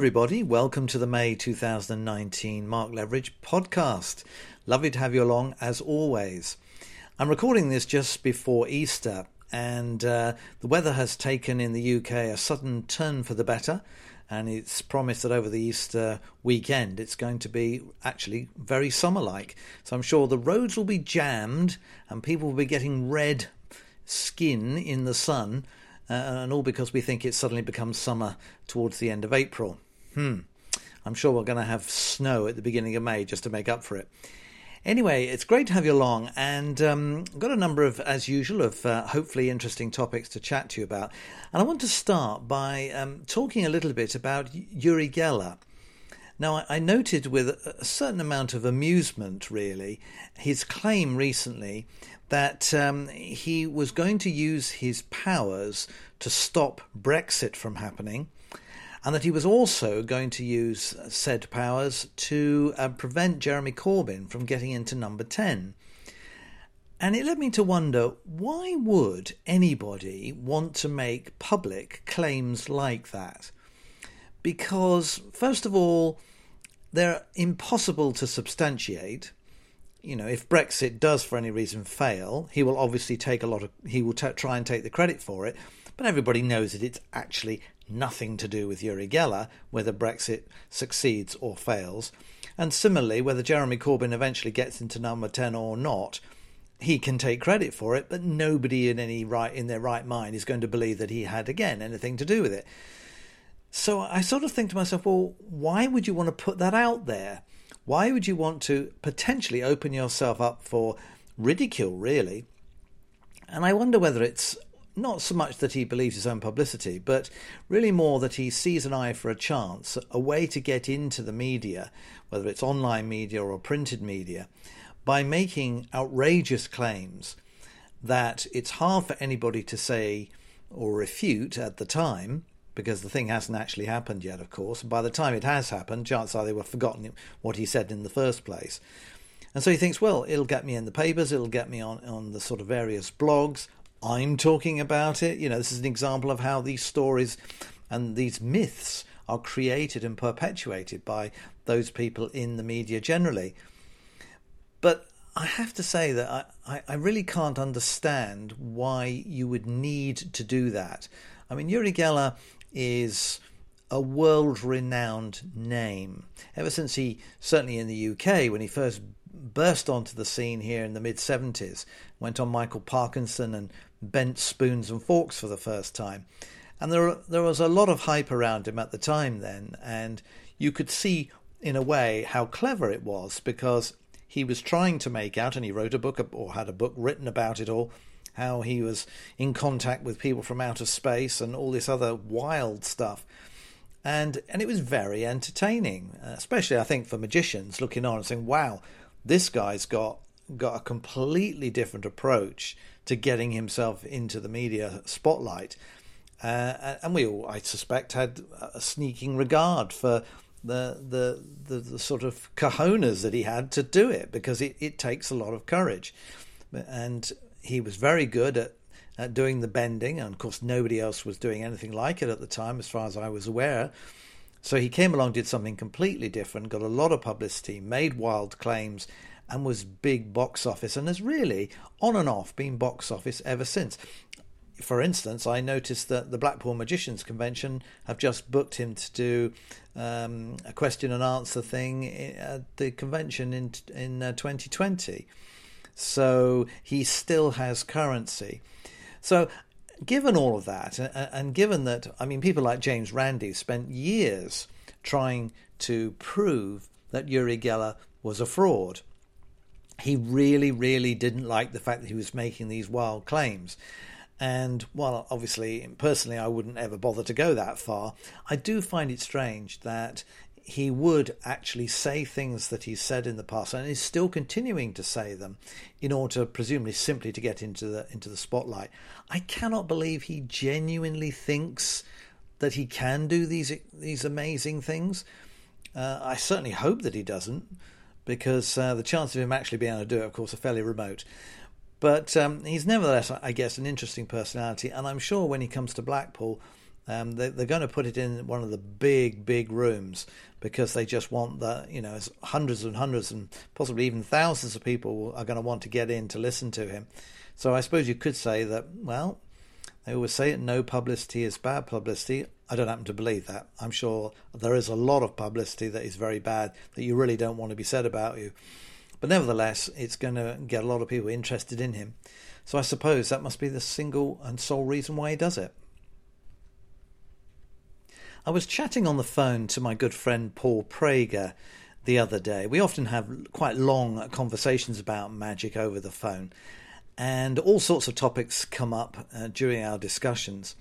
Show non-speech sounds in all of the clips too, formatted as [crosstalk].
everybody. Welcome to the May 2019 Mark Leveridge podcast. Lovely to have you along as always. I'm recording this just before Easter, and uh, the weather has taken in the UK a sudden turn for the better. And it's promised that over the Easter weekend it's going to be actually very summer like. So I'm sure the roads will be jammed and people will be getting red skin in the sun uh, and all because we think it's suddenly become summer towards the end of April. Hmm. I'm sure we're going to have snow at the beginning of May just to make up for it. Anyway, it's great to have you along, and um, got a number of, as usual, of uh, hopefully interesting topics to chat to you about. And I want to start by um, talking a little bit about Uri Geller. Now, I, I noted with a certain amount of amusement, really, his claim recently that um, he was going to use his powers to stop Brexit from happening, and that he was also going to use said powers to uh, prevent Jeremy Corbyn from getting into number 10. And it led me to wonder why would anybody want to make public claims like that? Because, first of all, they're impossible to substantiate you know, if Brexit does for any reason fail, he will obviously take a lot of, he will t- try and take the credit for it. But everybody knows that it's actually nothing to do with Uri Geller whether Brexit succeeds or fails. And similarly, whether Jeremy Corbyn eventually gets into number 10 or not, he can take credit for it, but nobody in any right in their right mind is going to believe that he had again anything to do with it. So I sort of think to myself, well, why would you want to put that out there? Why would you want to potentially open yourself up for ridicule, really? And I wonder whether it's not so much that he believes his own publicity, but really more that he sees an eye for a chance, a way to get into the media, whether it's online media or printed media, by making outrageous claims that it's hard for anybody to say or refute at the time, because the thing hasn't actually happened yet, of course. By the time it has happened, chances are they were forgotten what he said in the first place. And so he thinks, well, it'll get me in the papers, it'll get me on, on the sort of various blogs. I'm talking about it. You know, this is an example of how these stories and these myths are created and perpetuated by those people in the media generally. But I have to say that I, I, really can't understand why you would need to do that. I mean, Uri Geller is a world renowned name. Ever since he, certainly in the UK, when he first burst onto the scene here in the mid 70s, went on Michael Parkinson and bent spoons and forks for the first time. And there, there was a lot of hype around him at the time then, and you could see in a way how clever it was because he was trying to make out, and he wrote a book or had a book written about it all, how he was in contact with people from outer space and all this other wild stuff. And and it was very entertaining, especially I think for magicians looking on and saying, "Wow, this guy's got got a completely different approach to getting himself into the media spotlight." Uh, and we all, I suspect, had a sneaking regard for the, the the the sort of cojones that he had to do it because it, it takes a lot of courage. And he was very good at, at doing the bending, and of course, nobody else was doing anything like it at the time, as far as I was aware. So he came along, did something completely different, got a lot of publicity, made wild claims, and was big box office, and has really, on and off, been box office ever since. For instance, I noticed that the Blackpool Magicians Convention have just booked him to do um, a question and answer thing at the convention in in uh, 2020. So he still has currency. So, given all of that, and given that, I mean, people like James Randi spent years trying to prove that Uri Geller was a fraud. He really, really didn't like the fact that he was making these wild claims. And while obviously, personally, I wouldn't ever bother to go that far, I do find it strange that he would actually say things that he said in the past and is still continuing to say them in order presumably simply to get into the into the spotlight. I cannot believe he genuinely thinks that he can do these these amazing things. Uh, i certainly hope that he doesn't because uh, the chance of him actually being able to do it of course are fairly remote but um, he's nevertheless i guess an interesting personality and i'm sure when he comes to blackpool Um, they, are going to put it in one of the big, big rooms because they just want the, you know, hundreds and hundreds and possibly even thousands of people are going to want to get in to listen to him. So I suppose you could say that, well, they always say it, no publicity is bad publicity. I don't happen to believe that. I'm sure there is a lot of publicity that is very bad that you really don't want to be said about you. But nevertheless, it's going to get a lot of people interested in him. So I suppose that must be the single and sole reason why he does it. I was chatting on the phone to my good friend Paul Prager the other day. We often have quite long conversations about magic over the phone, and all sorts of topics come up uh, during our discussions.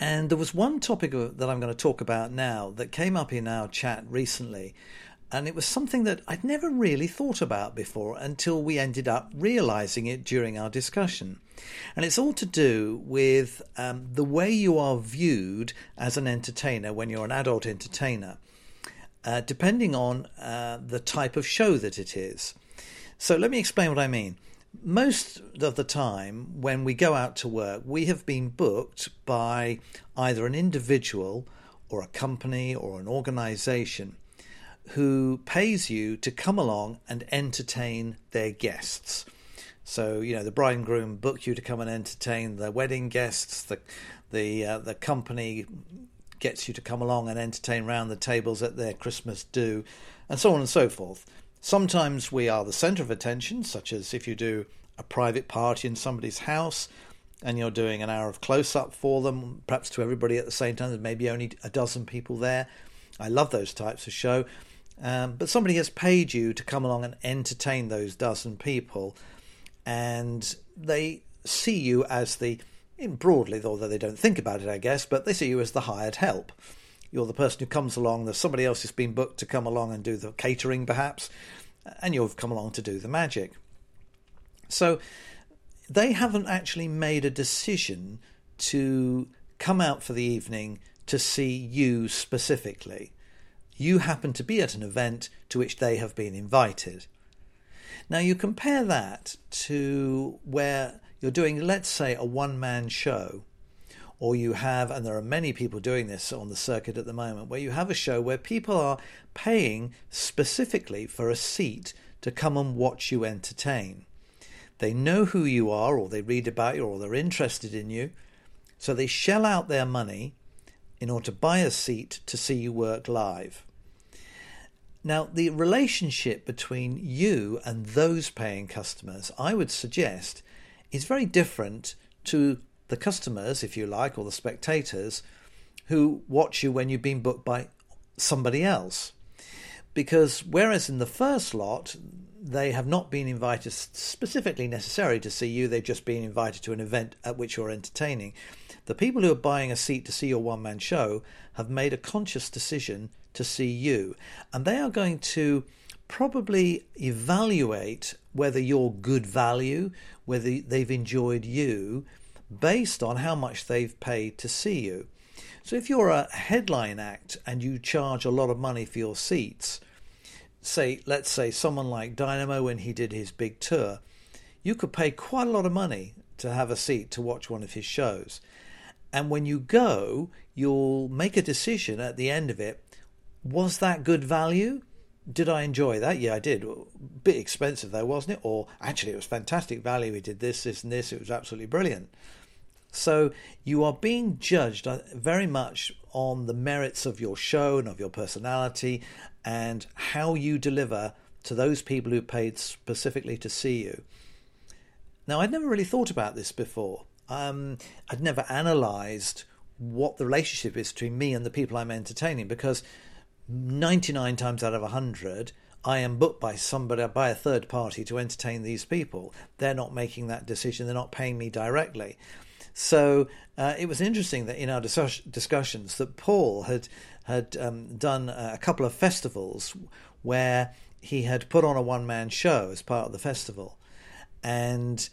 And there was one topic that I'm going to talk about now that came up in our chat recently, and it was something that I'd never really thought about before until we ended up realizing it during our discussion. And it's all to do with um, the way you are viewed as an entertainer when you're an adult entertainer, uh, depending on uh, the type of show that it is. So let me explain what I mean. Most of the time, when we go out to work, we have been booked by either an individual or a company or an organization who pays you to come along and entertain their guests. So you know the bride and groom book you to come and entertain the wedding guests. The the uh, the company gets you to come along and entertain round the tables at their Christmas do, and so on and so forth. Sometimes we are the centre of attention, such as if you do a private party in somebody's house and you're doing an hour of close up for them, perhaps to everybody at the same time. There's maybe only a dozen people there. I love those types of show. Um, but somebody has paid you to come along and entertain those dozen people, and they see you as the, broadly, although they don't think about it, I guess, but they see you as the hired help. You're the person who comes along, there's somebody else who's been booked to come along and do the catering, perhaps, and you've come along to do the magic. So they haven't actually made a decision to come out for the evening to see you specifically you happen to be at an event to which they have been invited. Now, you compare that to where you're doing, let's say, a one man show, or you have, and there are many people doing this on the circuit at the moment, where you have a show where people are paying specifically for a seat to come and watch you entertain. They know who you are, or they read about you, or they're interested in you, so they shell out their money in order to buy a seat to see you work live. Now, the relationship between you and those paying customers, I would suggest, is very different to the customers, if you like, or the spectators who watch you when you've been booked by somebody else. Because whereas in the first lot, they have not been invited specifically necessarily to see you, they've just been invited to an event at which you're entertaining. The people who are buying a seat to see your one man show have made a conscious decision to see you. And they are going to probably evaluate whether you're good value, whether they've enjoyed you, based on how much they've paid to see you. So if you're a headline act and you charge a lot of money for your seats, say, let's say someone like Dynamo when he did his big tour, you could pay quite a lot of money to have a seat to watch one of his shows. And when you go, you'll make a decision at the end of it was that good value? Did I enjoy that? Yeah, I did. Bit expensive though, wasn't it? Or actually, it was fantastic value. We did this, this, and this. It was absolutely brilliant. So you are being judged uh, very much on the merits of your show and of your personality and how you deliver to those people who paid specifically to see you. Now, I'd never really thought about this before. Um, I'd never analysed what the relationship is between me and the people I'm entertaining because 99 times out of 100, I am booked by somebody, by a third party to entertain these people. They're not making that decision, they're not paying me directly. So uh, it was interesting that in our dis- discussions that Paul had had um, done a couple of festivals where he had put on a one man show as part of the festival, and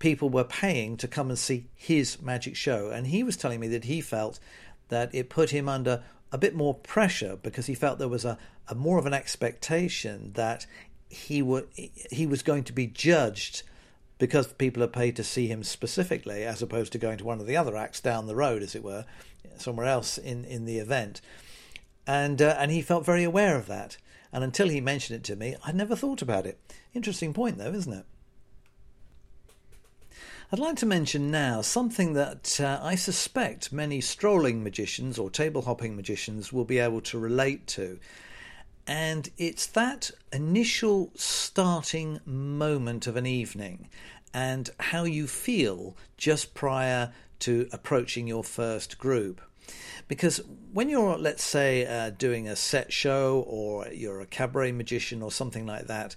people were paying to come and see his magic show. And he was telling me that he felt that it put him under a bit more pressure because he felt there was a, a more of an expectation that he would he was going to be judged because people are paid to see him specifically, as opposed to going to one of the other acts down the road, as it were, somewhere else in, in the event. And uh, and he felt very aware of that. And until he mentioned it to me, I'd never thought about it. Interesting point, though, isn't it? I'd like to mention now something that uh, I suspect many strolling magicians or table hopping magicians will be able to relate to. And it's that initial starting moment of an evening and how you feel just prior to approaching your first group. Because when you're, let's say, uh, doing a set show or you're a cabaret magician or something like that,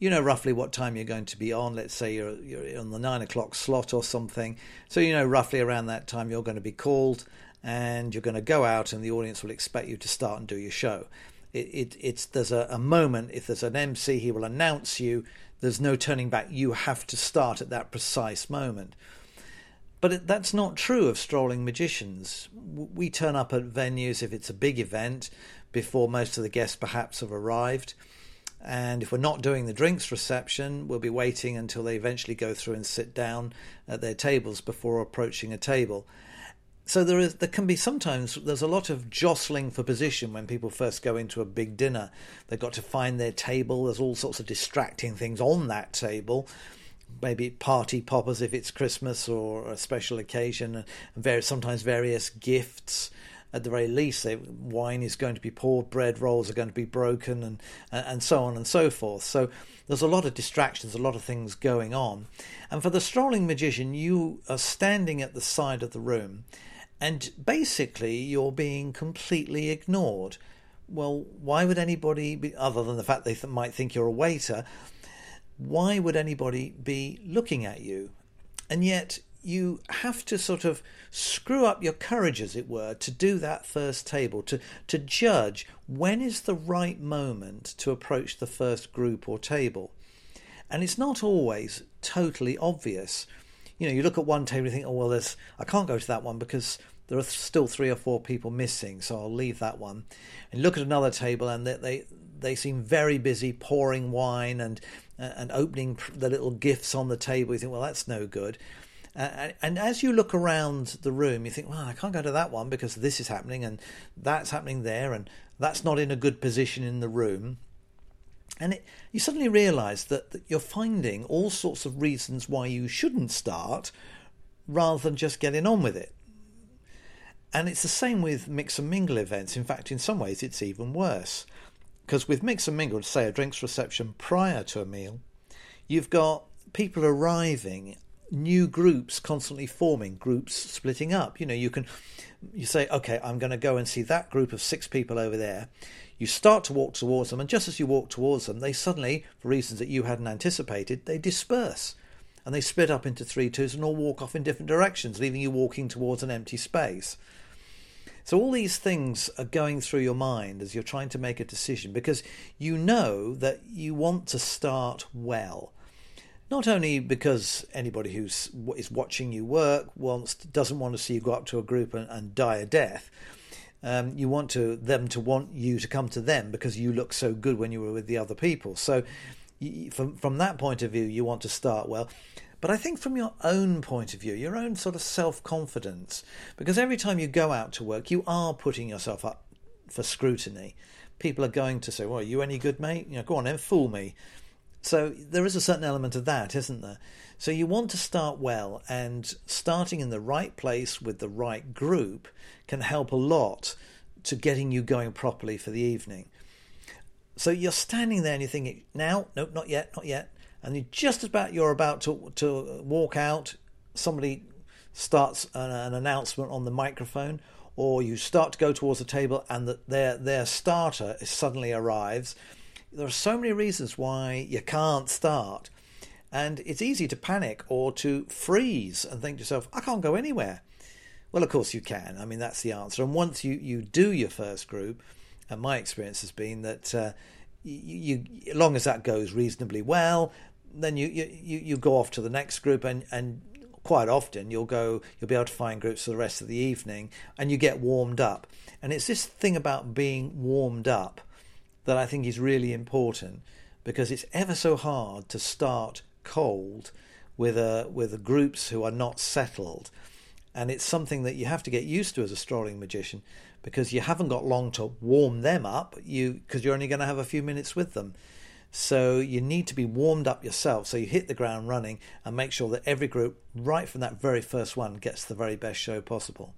you know roughly what time you're going to be on. Let's say you're, you're on the nine o'clock slot or something. So you know roughly around that time you're going to be called and you're going to go out and the audience will expect you to start and do your show. It, it, it's there's a, a moment if there's an MC he will announce you. There's no turning back. You have to start at that precise moment. But that's not true of strolling magicians. We turn up at venues if it's a big event before most of the guests perhaps have arrived. And if we're not doing the drinks reception, we'll be waiting until they eventually go through and sit down at their tables before approaching a table. So there is there can be sometimes there's a lot of jostling for position when people first go into a big dinner. They've got to find their table. There's all sorts of distracting things on that table. Maybe party poppers if it's Christmas or a special occasion, and sometimes various gifts at the very least, they, wine is going to be poured, bread rolls are going to be broken, and and so on and so forth. So there's a lot of distractions, a lot of things going on. And for the strolling magician, you are standing at the side of the room, and basically you're being completely ignored. Well, why would anybody, be, other than the fact they th- might think you're a waiter, why would anybody be looking at you? And yet you have to sort of screw up your courage, as it were, to do that first table, to, to judge when is the right moment to approach the first group or table. And it's not always totally obvious. You know, you look at one table and think, oh, well, there's, I can't go to that one because there are still three or four people missing, so I'll leave that one. And look at another table and they, they, they seem very busy pouring wine and, and opening the little gifts on the table. You think, well, that's no good. Uh, and as you look around the room, you think, well, I can't go to that one because this is happening and that's happening there, and that's not in a good position in the room. And it, you suddenly realize that, that you're finding all sorts of reasons why you shouldn't start rather than just getting on with it. And it's the same with mix and mingle events. In fact, in some ways, it's even worse. Because with mix and mingle, say a drinks reception prior to a meal, you've got people arriving new groups constantly forming, groups splitting up. You know, you can you say, okay, I'm going to go and see that group of six people over there. You start to walk towards them, and just as you walk towards them, they suddenly, for reasons that you hadn't anticipated, they disperse. And they split up into three twos and all walk off in different directions, leaving you walking towards an empty space. So, all these things are going through your mind as you're trying to make a decision because you know that you want to start well not only because anybody who's is watching you work wants doesn't want to see you go up to a group and, and die a death. Um, you want to them to want you to come to them because you look so good when you were with the other people. So, from from that point of view, you want to start well. But I think from your own point of view, your own sort of self confidence, because every time you go out to work, you are putting yourself up for scrutiny. People are going to say, "Well, are you any good, mate? You know, go on and fool me." So there is a certain element of that, isn't there? So you want to start well, and starting in the right place with the right group can help a lot to getting you going properly for the evening. So you're standing there and you're thinking, now, no, not yet, not yet. And you're just about you're about to to walk out, somebody starts an, an announcement on the microphone, or you start to go towards the table and the, their their starter suddenly arrives there are so many reasons why you can't start. And it's easy to panic or to freeze and think to yourself, I can't go anywhere. Well, of course you can. I mean, that's the answer. And once you, you do your first group, and my experience has been that uh, you, you, long as that goes reasonably well, then you, you, you go off to the next group and, and quite often you'll go you'll be able to find groups for the rest of the evening and you get warmed up and it's this thing about being warmed up that I think is really important because it's ever so hard to start cold with a with groups who are not settled, and it's something that you have to get used to as a strolling magician because you haven't got long to warm them up. You because you're only going to have a few minutes with them. So you need to be warmed up yourself. So you hit the ground running and make sure that every group, right from that very first one, gets the very best show possible.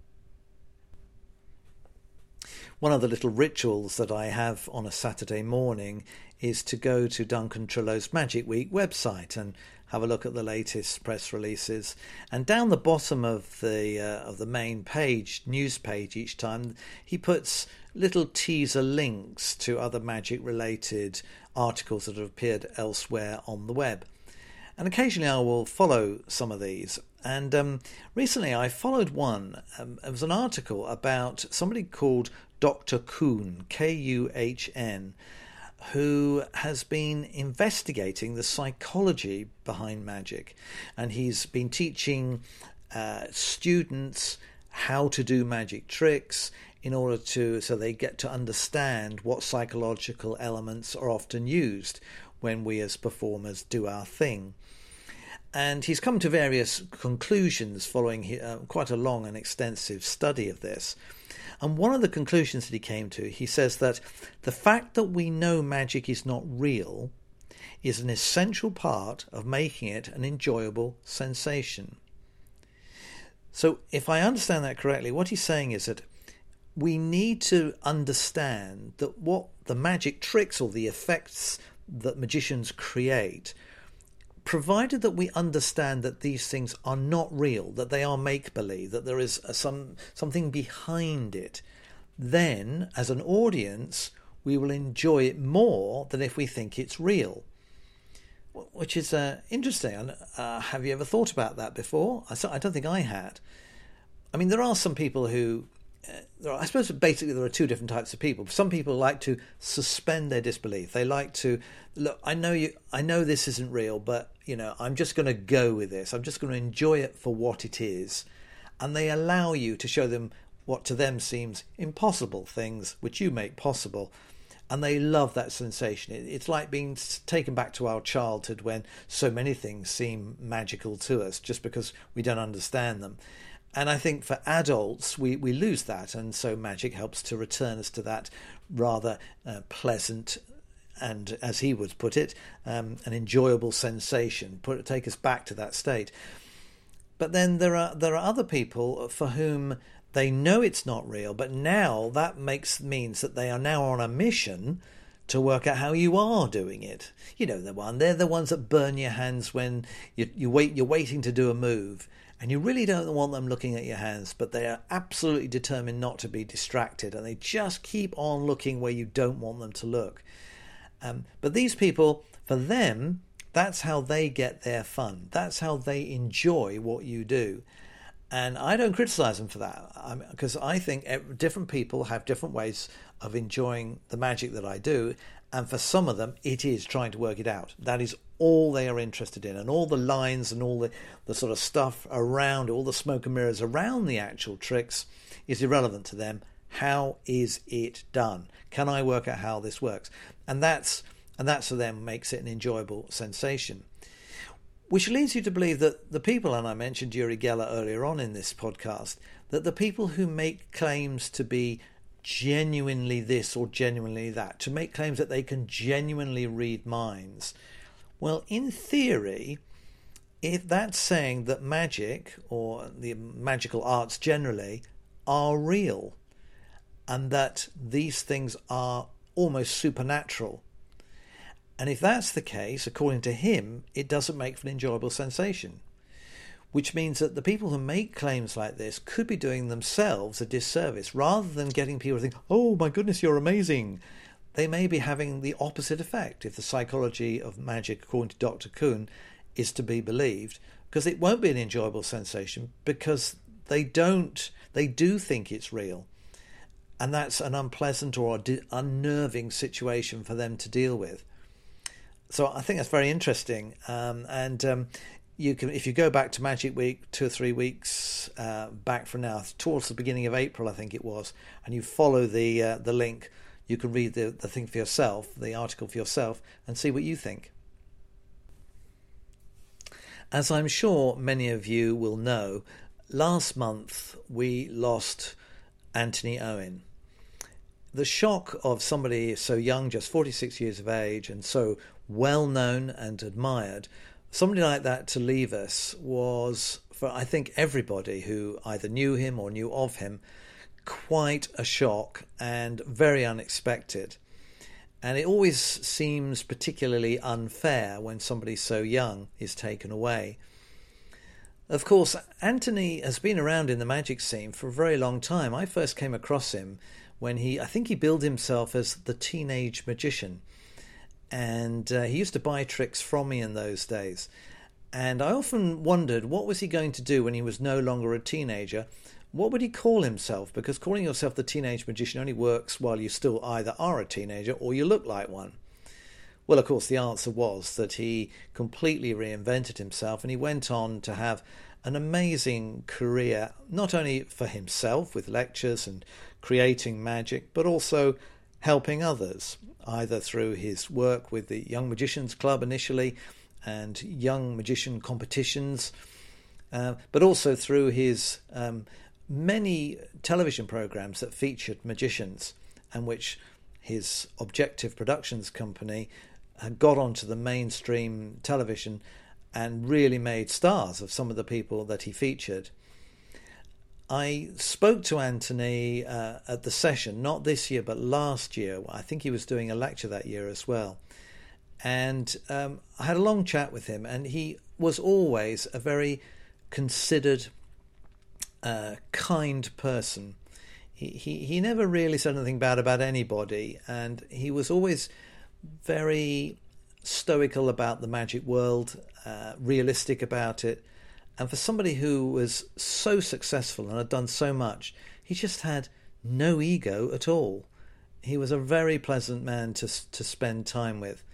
One of the little rituals that I have on a Saturday morning is to go to Duncan Trillo's Magic Week website and have a look at the latest press releases. And down the bottom of the uh, of the main page, news page, each time he puts little teaser links to other magic related articles that have appeared elsewhere on the web. And occasionally I will follow some of these. And um, recently I followed one. Um, it was an article about somebody called Dr. Kuhn, K U H N, who has been investigating the psychology behind magic. And he's been teaching uh, students how to do magic tricks in order to so they get to understand what psychological elements are often used when we as performers do our thing. And he's come to various conclusions following uh, quite a long and extensive study of this. And one of the conclusions that he came to, he says that the fact that we know magic is not real is an essential part of making it an enjoyable sensation. So, if I understand that correctly, what he's saying is that we need to understand that what the magic tricks or the effects that magicians create provided that we understand that these things are not real, that they are make believe, that there is some something behind it, then as an audience we will enjoy it more than if we think it's real. Which is uh, interesting. Uh, have you ever thought about that before? I, I don't think I had. I mean, there are some people who I suppose basically there are two different types of people. Some people like to suspend their disbelief. They like to look. I know you. I know this isn't real, but you know, I'm just going to go with this. I'm just going to enjoy it for what it is, and they allow you to show them what to them seems impossible things which you make possible. And they love that sensation. It's like being taken back to our childhood when so many things seem magical to us just because we don't understand them. And I think for adults, we, we lose that. And so magic helps to return us to that rather uh, pleasant and, as he would put it, um, an enjoyable sensation, put, take us back to that state. But then there are there are other people for whom they know it's not real, but now that makes means that they are now on a mission to work out how you are doing it. You know the one they're the ones that burn your hands when you, you wait you're waiting to do a move and you really don't want them looking at your hands, but they are absolutely determined not to be distracted, and they just keep on looking where you don't want them to look. Um, but these people, for them, that's how they get their fun. That's how they enjoy what you do. And I don't criticize them for that because I think different people have different ways of enjoying the magic that I do. And for some of them, it is trying to work it out. That is all they are interested in, and all the lines and all the, the sort of stuff around, all the smoke and mirrors around the actual tricks is irrelevant to them. How is it done? Can I work out how this works? And that's and that's for them makes it an enjoyable sensation. Which leads you to believe that the people, and I mentioned Uri Geller earlier on in this podcast, that the people who make claims to be genuinely this or genuinely that, to make claims that they can genuinely read minds, well, in theory, if that's saying that magic or the magical arts generally are real and that these things are almost supernatural. And if that's the case, according to him, it doesn't make for an enjoyable sensation. Which means that the people who make claims like this could be doing themselves a disservice rather than getting people to think, oh my goodness, you're amazing they may be having the opposite effect if the psychology of magic, according to Dr. Kuhn, is to be believed, because it won't be an enjoyable sensation because they don't, they do think it's real. And that's an unpleasant or unnerving situation for them to deal with. So I think that's very interesting. Um, and um, you can, if you go back to Magic Week, two or three weeks uh, back from now, towards the beginning of April, I think it was, and you follow the uh, the link you can read the, the thing for yourself, the article for yourself, and see what you think. As I'm sure many of you will know, last month we lost Anthony Owen. The shock of somebody so young, just 46 years of age, and so well known and admired, somebody like that to leave us was, for I think everybody who either knew him or knew of him, quite a shock and very unexpected. And it always seems particularly unfair when somebody so young is taken away. Of course, Anthony has been around in the magic scene for a very long time. I first came across him when he, I think he billed himself as the teenage magician. And uh, he used to buy tricks from me in those days. And I often wondered what was he going to do when he was no longer a teenager what would he call himself? Because calling yourself the teenage magician only works while you still either are a teenager or you look like one. Well, of course, the answer was that he completely reinvented himself and he went on to have an amazing career, not only for himself with lectures and creating magic, but also helping others, either through his work with the Young Magicians Club initially and young magician competitions, uh, but also through his um, many television programs that featured magicians and which his Objective Productions company had got onto the mainstream television and really made stars of some of the people that he featured. I spoke to Anthony uh, at the session, not this year, but last year. I think he was doing a lecture that year as well. And um, I had a long chat with him, and he was always a very considered uh, kind person. He, he, he never really said anything bad about anybody, and he was always very stoical about the magic world, uh, realistic about it. And for somebody who was so successful and had done so much, he just had no ego at all. He was a very pleasant man to to spend time with,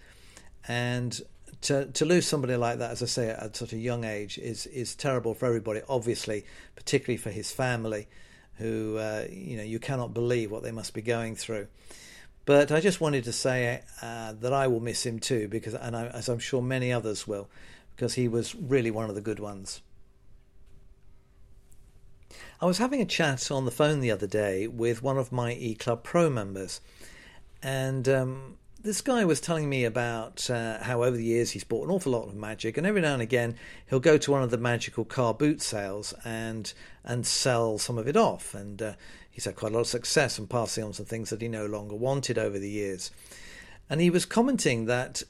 and to to lose somebody like that, as I say, at such a young age, is is terrible for everybody. Obviously, particularly for his family, who uh, you know you cannot believe what they must be going through. But I just wanted to say uh, that I will miss him too, because and I, as I'm sure many others will, because he was really one of the good ones. I was having a chat on the phone the other day with one of my E Club Pro members, and um, this guy was telling me about uh, how over the years he's bought an awful lot of magic, and every now and again he'll go to one of the magical car boot sales and and sell some of it off. And uh, he's had quite a lot of success in passing on some things that he no longer wanted over the years. And he was commenting that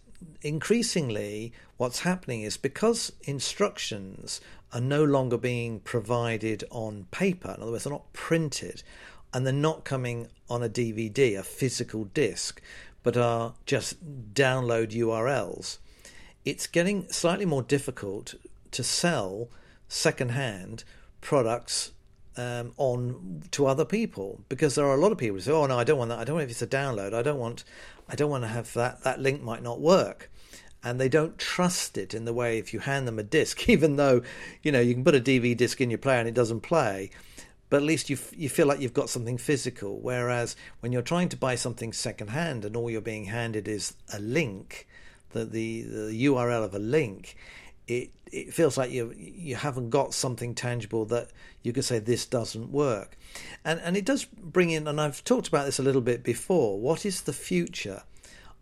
increasingly what's happening is because instructions are no longer being provided on paper, in other words, they're not printed, and they're not coming on a DVD, a physical disc but are just download URLs, it's getting slightly more difficult to sell secondhand products um, on to other people because there are a lot of people who say, "Oh no, I don't want that. I don't want if it's a download. I don't want. I don't want to have that. That link might not work." And they don't trust it in the way if you hand them a disc, [laughs] even though you know you can put a DVD disc in your player and it doesn't play but at least you you feel like you've got something physical. Whereas when you're trying to buy something secondhand and all you're being handed is a link, the the, the URL of a link, it it feels like you you haven't got something tangible that you can say this doesn't work, and and it does bring in. And I've talked about this a little bit before. What is the future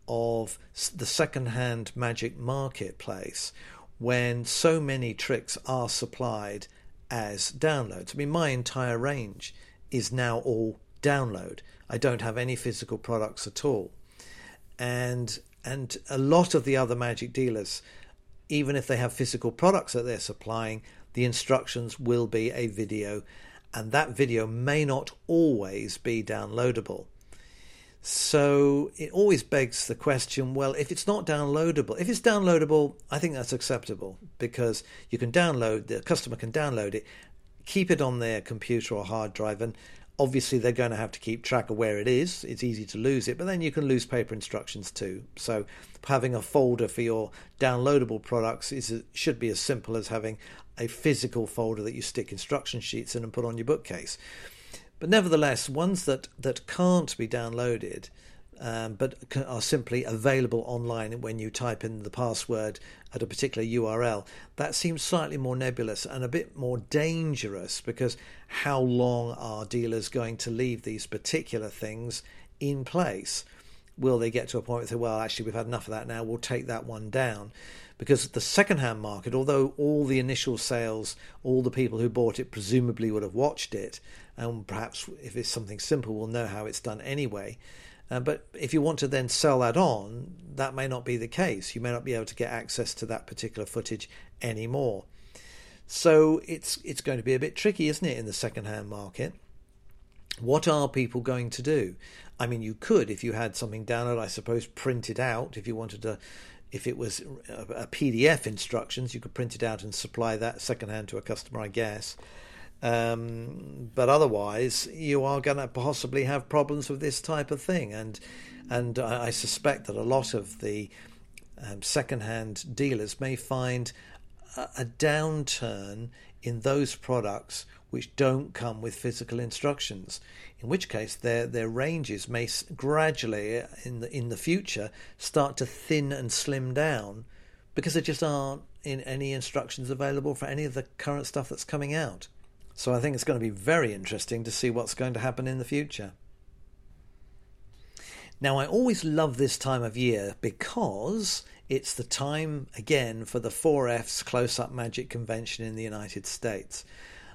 of the secondhand magic marketplace when so many tricks are supplied as downloads. I mean, my entire range is now all download. I don't have any physical products at all. And and a lot of the other magic dealers, even if they have physical products that they're supplying, the instructions will be a video, and that video may not always be downloadable. So it always begs the question well, if it's not downloadable, if it's downloadable, I think that's acceptable because you can download, the customer can download it, keep it on their computer or hard drive, and obviously they're going to have to keep track of where it is. It's easy to lose it, but then you can lose paper instructions too. So having a folder for your downloadable products is should be as simple as having a physical folder that you stick instruction sheets in and put on your bookcase. But nevertheless, ones that, that can't be downloaded, um, but are simply available online when you type in the password at a particular URL. That seems slightly more nebulous and a bit more dangerous because how long are dealers going to leave these particular things in place? Will they get to a point where say, well, actually, we've had enough of that now, we'll take that one down? Because the second-hand market, although all the initial sales, all the people who bought it presumably would have watched it, and perhaps if it's something simple, we'll know how it's done anyway. Uh, but if you want to then sell that on, that may not be the case. You may not be able to get access to that particular footage anymore. So it's it's going to be a bit tricky, isn't it, in the second-hand market? What are people going to do? I mean, you could, if you had something downloaded, I suppose, print it out. If you wanted to, if it was a PDF instructions, you could print it out and supply that secondhand to a customer, I guess. Um, but otherwise, you are going to possibly have problems with this type of thing, and and I, I suspect that a lot of the um, second-hand dealers may find a, a downturn in those products which don't come with physical instructions. In which case, their their ranges may gradually, in the in the future, start to thin and slim down, because there just aren't in any instructions available for any of the current stuff that's coming out. So I think it's going to be very interesting to see what's going to happen in the future. Now, I always love this time of year because it's the time again for the 4F's Close Up Magic Convention in the United States.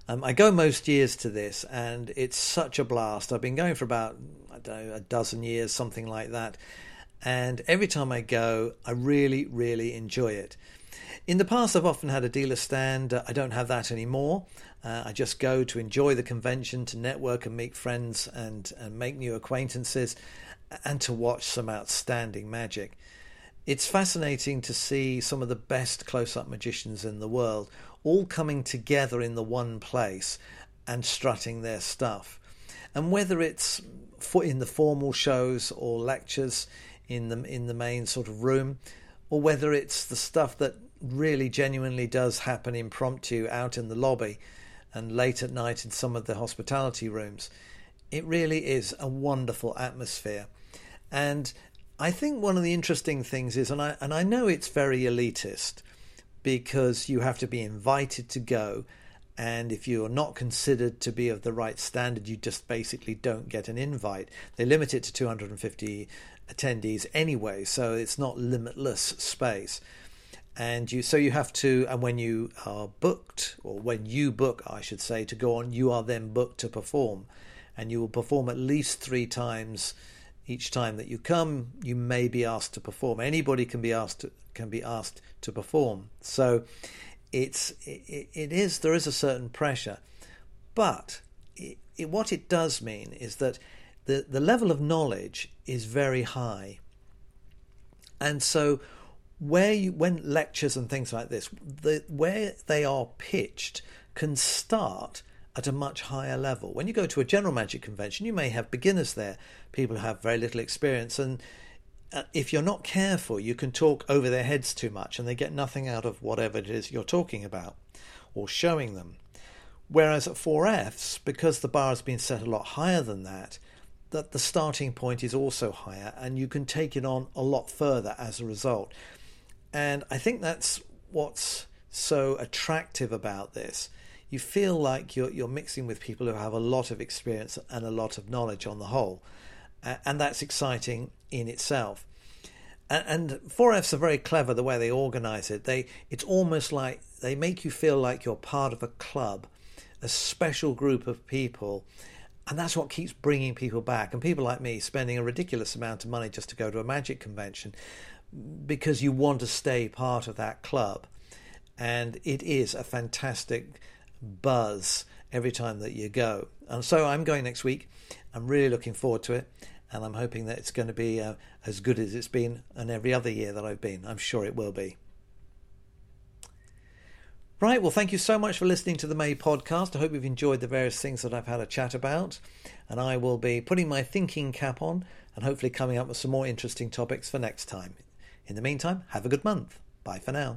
Um, I go most years to this, and it's such a blast. I've been going for about I don't know a dozen years, something like that. And every time I go, I really, really enjoy it. In the past, I've often had a dealer stand. I don't have that anymore. Uh, I just go to enjoy the convention, to network and meet friends and, and make new acquaintances, and to watch some outstanding magic. It's fascinating to see some of the best close up magicians in the world all coming together in the one place and strutting their stuff. And whether it's in the formal shows or lectures in the in the main sort of room, or whether it's the stuff that really genuinely does happen impromptu out in the lobby and late at night in some of the hospitality rooms. It really is a wonderful atmosphere. And I think one of the interesting things is, and I, and I know it's very elitist because you have to be invited to go. And if you're not considered to be of the right standard, you just basically don't get an invite. They limit it to 250 attendees anyway, so it's not limitless space and you so you have to and when you are booked or when you book i should say to go on you are then booked to perform. And you will perform at least three times each time that you come. You may be asked to perform. Anybody can be asked to, can be asked to perform. So it's it, it is there is a certain pressure. But it, it, what it does mean is that the the level of knowledge is very high. And so where you, when lectures and things like this, the, where they are pitched can start at a much higher level. When you go to a general magic convention, you may have beginners there, people who have very little experience, and uh, if you're not careful, you can talk over their heads too much and they get nothing out of whatever it is you're talking about or showing them. Whereas at 4Fs, because the bar has been set a lot higher than that, that the starting point is also higher and you can take it on a lot further as a result. And I think that's what's so attractive about this. You feel like you're, you're mixing with people who have a lot of experience and a lot of knowledge on the whole. and that's exciting in itself. And, and 4Fs are very clever the way they organize it. They It's almost like they make you feel like you're part of a club, a special group of people and that's what keeps bringing people back. And people like me spending a ridiculous amount of money just to go to a magic convention because you want to stay part of that club. And it is a fantastic buzz every time that you go. And so I'm going next week. I'm really looking forward to it. And I'm hoping that it's going to be uh, as good as it's been and every other year that I've been. I'm sure it will be. Right, well, thank you so much for listening to the May podcast. I hope you've enjoyed the various things that I've had a chat about. And I will be putting my thinking cap on and hopefully coming up with some more interesting topics for next time. In the meantime, have a good month. Bye for now.